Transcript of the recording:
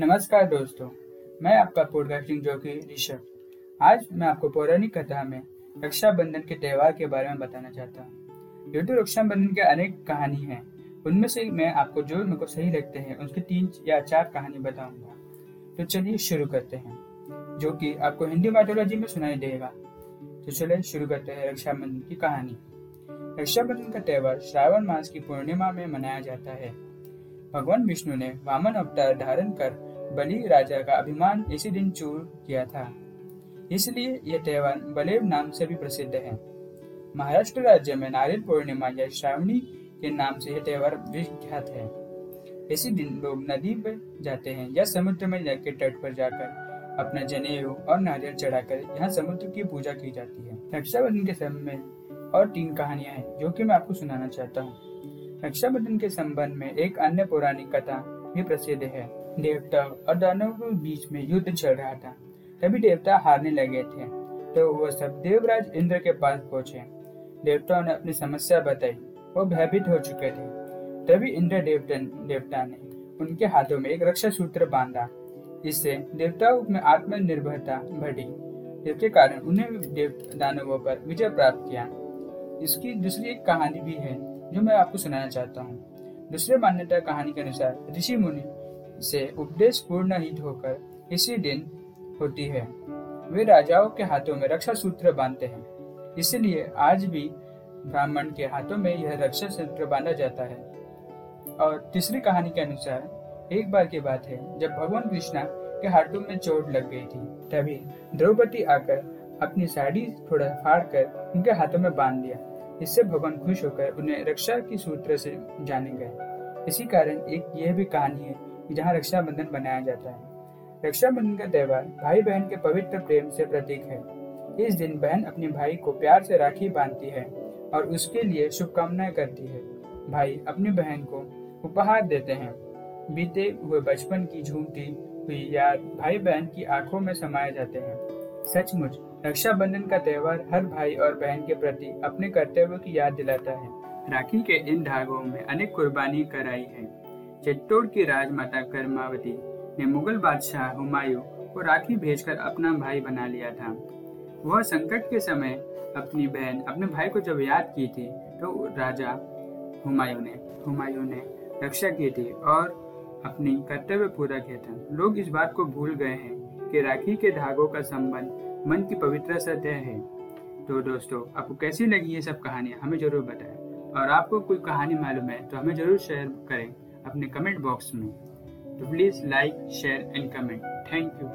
नमस्कार दोस्तों, मैं आपका पॉडकास्टिंग जॉकी ऋषभ। आज मैं आपको पौराणिक कथा में रक्षाबंधन के त्योहार के बारे में बताना चाहता हूँ। ये तो रक्षाबंधन के अनेक कहानी हैं। उनमें से मैं आपको जो मेरे को सही लगते हैं, उसकी तीन या चार कहानी बताऊँगा। तो चलिए शुरू करते हैं, जो कि आपको हिंदी माइथोलॉजी में सुनाई देगा। तो चलिए शुरू करते हैं रक्षाबंधन की कहानी। रक्षाबंधन का त्योहार श्रावण मास की पूर्णिमा में मनाया जाता है। भगवान विष्णु ने वामन अवतार धारण कर बलि राजा का अभिमान इसी दिन चूर किया था। इसलिए यह त्योहार बलेव नाम से भी प्रसिद्ध है। महाराष्ट्र राज्य में नारियल पूर्णिमा या श्रावणी के नाम से यह त्योहार विख्यात है। इसी दिन लोग नदी पर जाते हैं या समुद्र में के तट पर जाकर अपना जनेऊ और नारियल चढ़ाकर यहाँ समुद्र की पूजा की जाती है। रक्षाबंधन के समय में और तीन कहानियाँ हैं, जो कि मैं आपको सुनाना चाहता हूँ। रक्षाबंधन के संबंध में एक अन्य पौराणिक कथा भी प्रसिद्ध है। देवता और दानव के बीच में युद्ध चल रहा था। तभी देवता हारने लगे थे तो वह सब देवराज इंद्र के पास पहुँचे। देवताओं ने अपनी समस्या बताई, वो भयभीत हो चुके थे। तभी इंद्र देवता देवता ने उनके हाथों में एक रक्षा सूत्र बांधा। इससे देवताओं में आत्मनिर्भरता बढ़ी, जिसके कारण उन्हें देव, दानवों पर विजय प्राप्त किया। इसकी दूसरी एक कहानी भी है। जो मैं आपको सुनाना चाहता हूँ। दूसरे मान्यता कहानी के अनुसार, ऋषि मुनि से उपदेश पूर्ण हित होकर इसी दिन होती है। वे राजाओं के हाथों में रक्षा सूत्र बांधते हैं। इसलिए आज भी ब्राह्मण के हाथों में यह रक्षा सूत्र बांधा जाता है। और तीसरी कहानी के अनुसार, एक बार की बात है, जब भगवान कृष्णा के हाथों में चोट लग गई थी, तभी द्रौपदी आकर अपनी साड़ी थोड़ा फाड़ कर उनके हाथों में बाँध दिया। इससे भगवान खुश होकर उन्हें रक्षा की सूत्र से जाने गए। इसी कारण एक यह भी कहानी है जहाँ रक्षाबंधन बनाया जाता है। रक्षाबंधन का त्योहार भाई बहन के पवित्र प्रेम से प्रतीक है। इस दिन बहन अपने भाई को प्यार से राखी बांधती है और उसके लिए शुभकामनाएँ करती है। भाई अपनी बहन को उपहार देते हैं। बीते हुए बचपन की झूमती हुई याद भाई बहन की आँखों में समाये जाते हैं। सचमुच, रक्षाबंधन का त्योहार हर भाई और बहन के प्रति अपने कर्तव्यों की याद दिलाता है। राखी के इन धागों में अनेक कुर्बानी कराई है। चित्तौड़ की राजमाता कर्मावती ने मुगल बादशाह हुमायूं को राखी भेजकर अपना भाई बना लिया था। वह संकट के समय अपनी बहन, अपने भाई को जब याद की थी तो राजा हुमायूं ने हुमायूं ने रक्षा की थी और अपनी कर्तव्य पूरा किया था। लोग इस बात को भूल गए हैं कि राखी के धागों का संबंध मन की पवित्र सतह है। तो दोस्तों, आपको कैसी लगी ये सब कहानियाँ हमें ज़रूर बताएँ। और आपको कोई कहानी मालूम है तो हमें ज़रूर शेयर करें अपने कमेंट बॉक्स में। तो please like share and comment thank you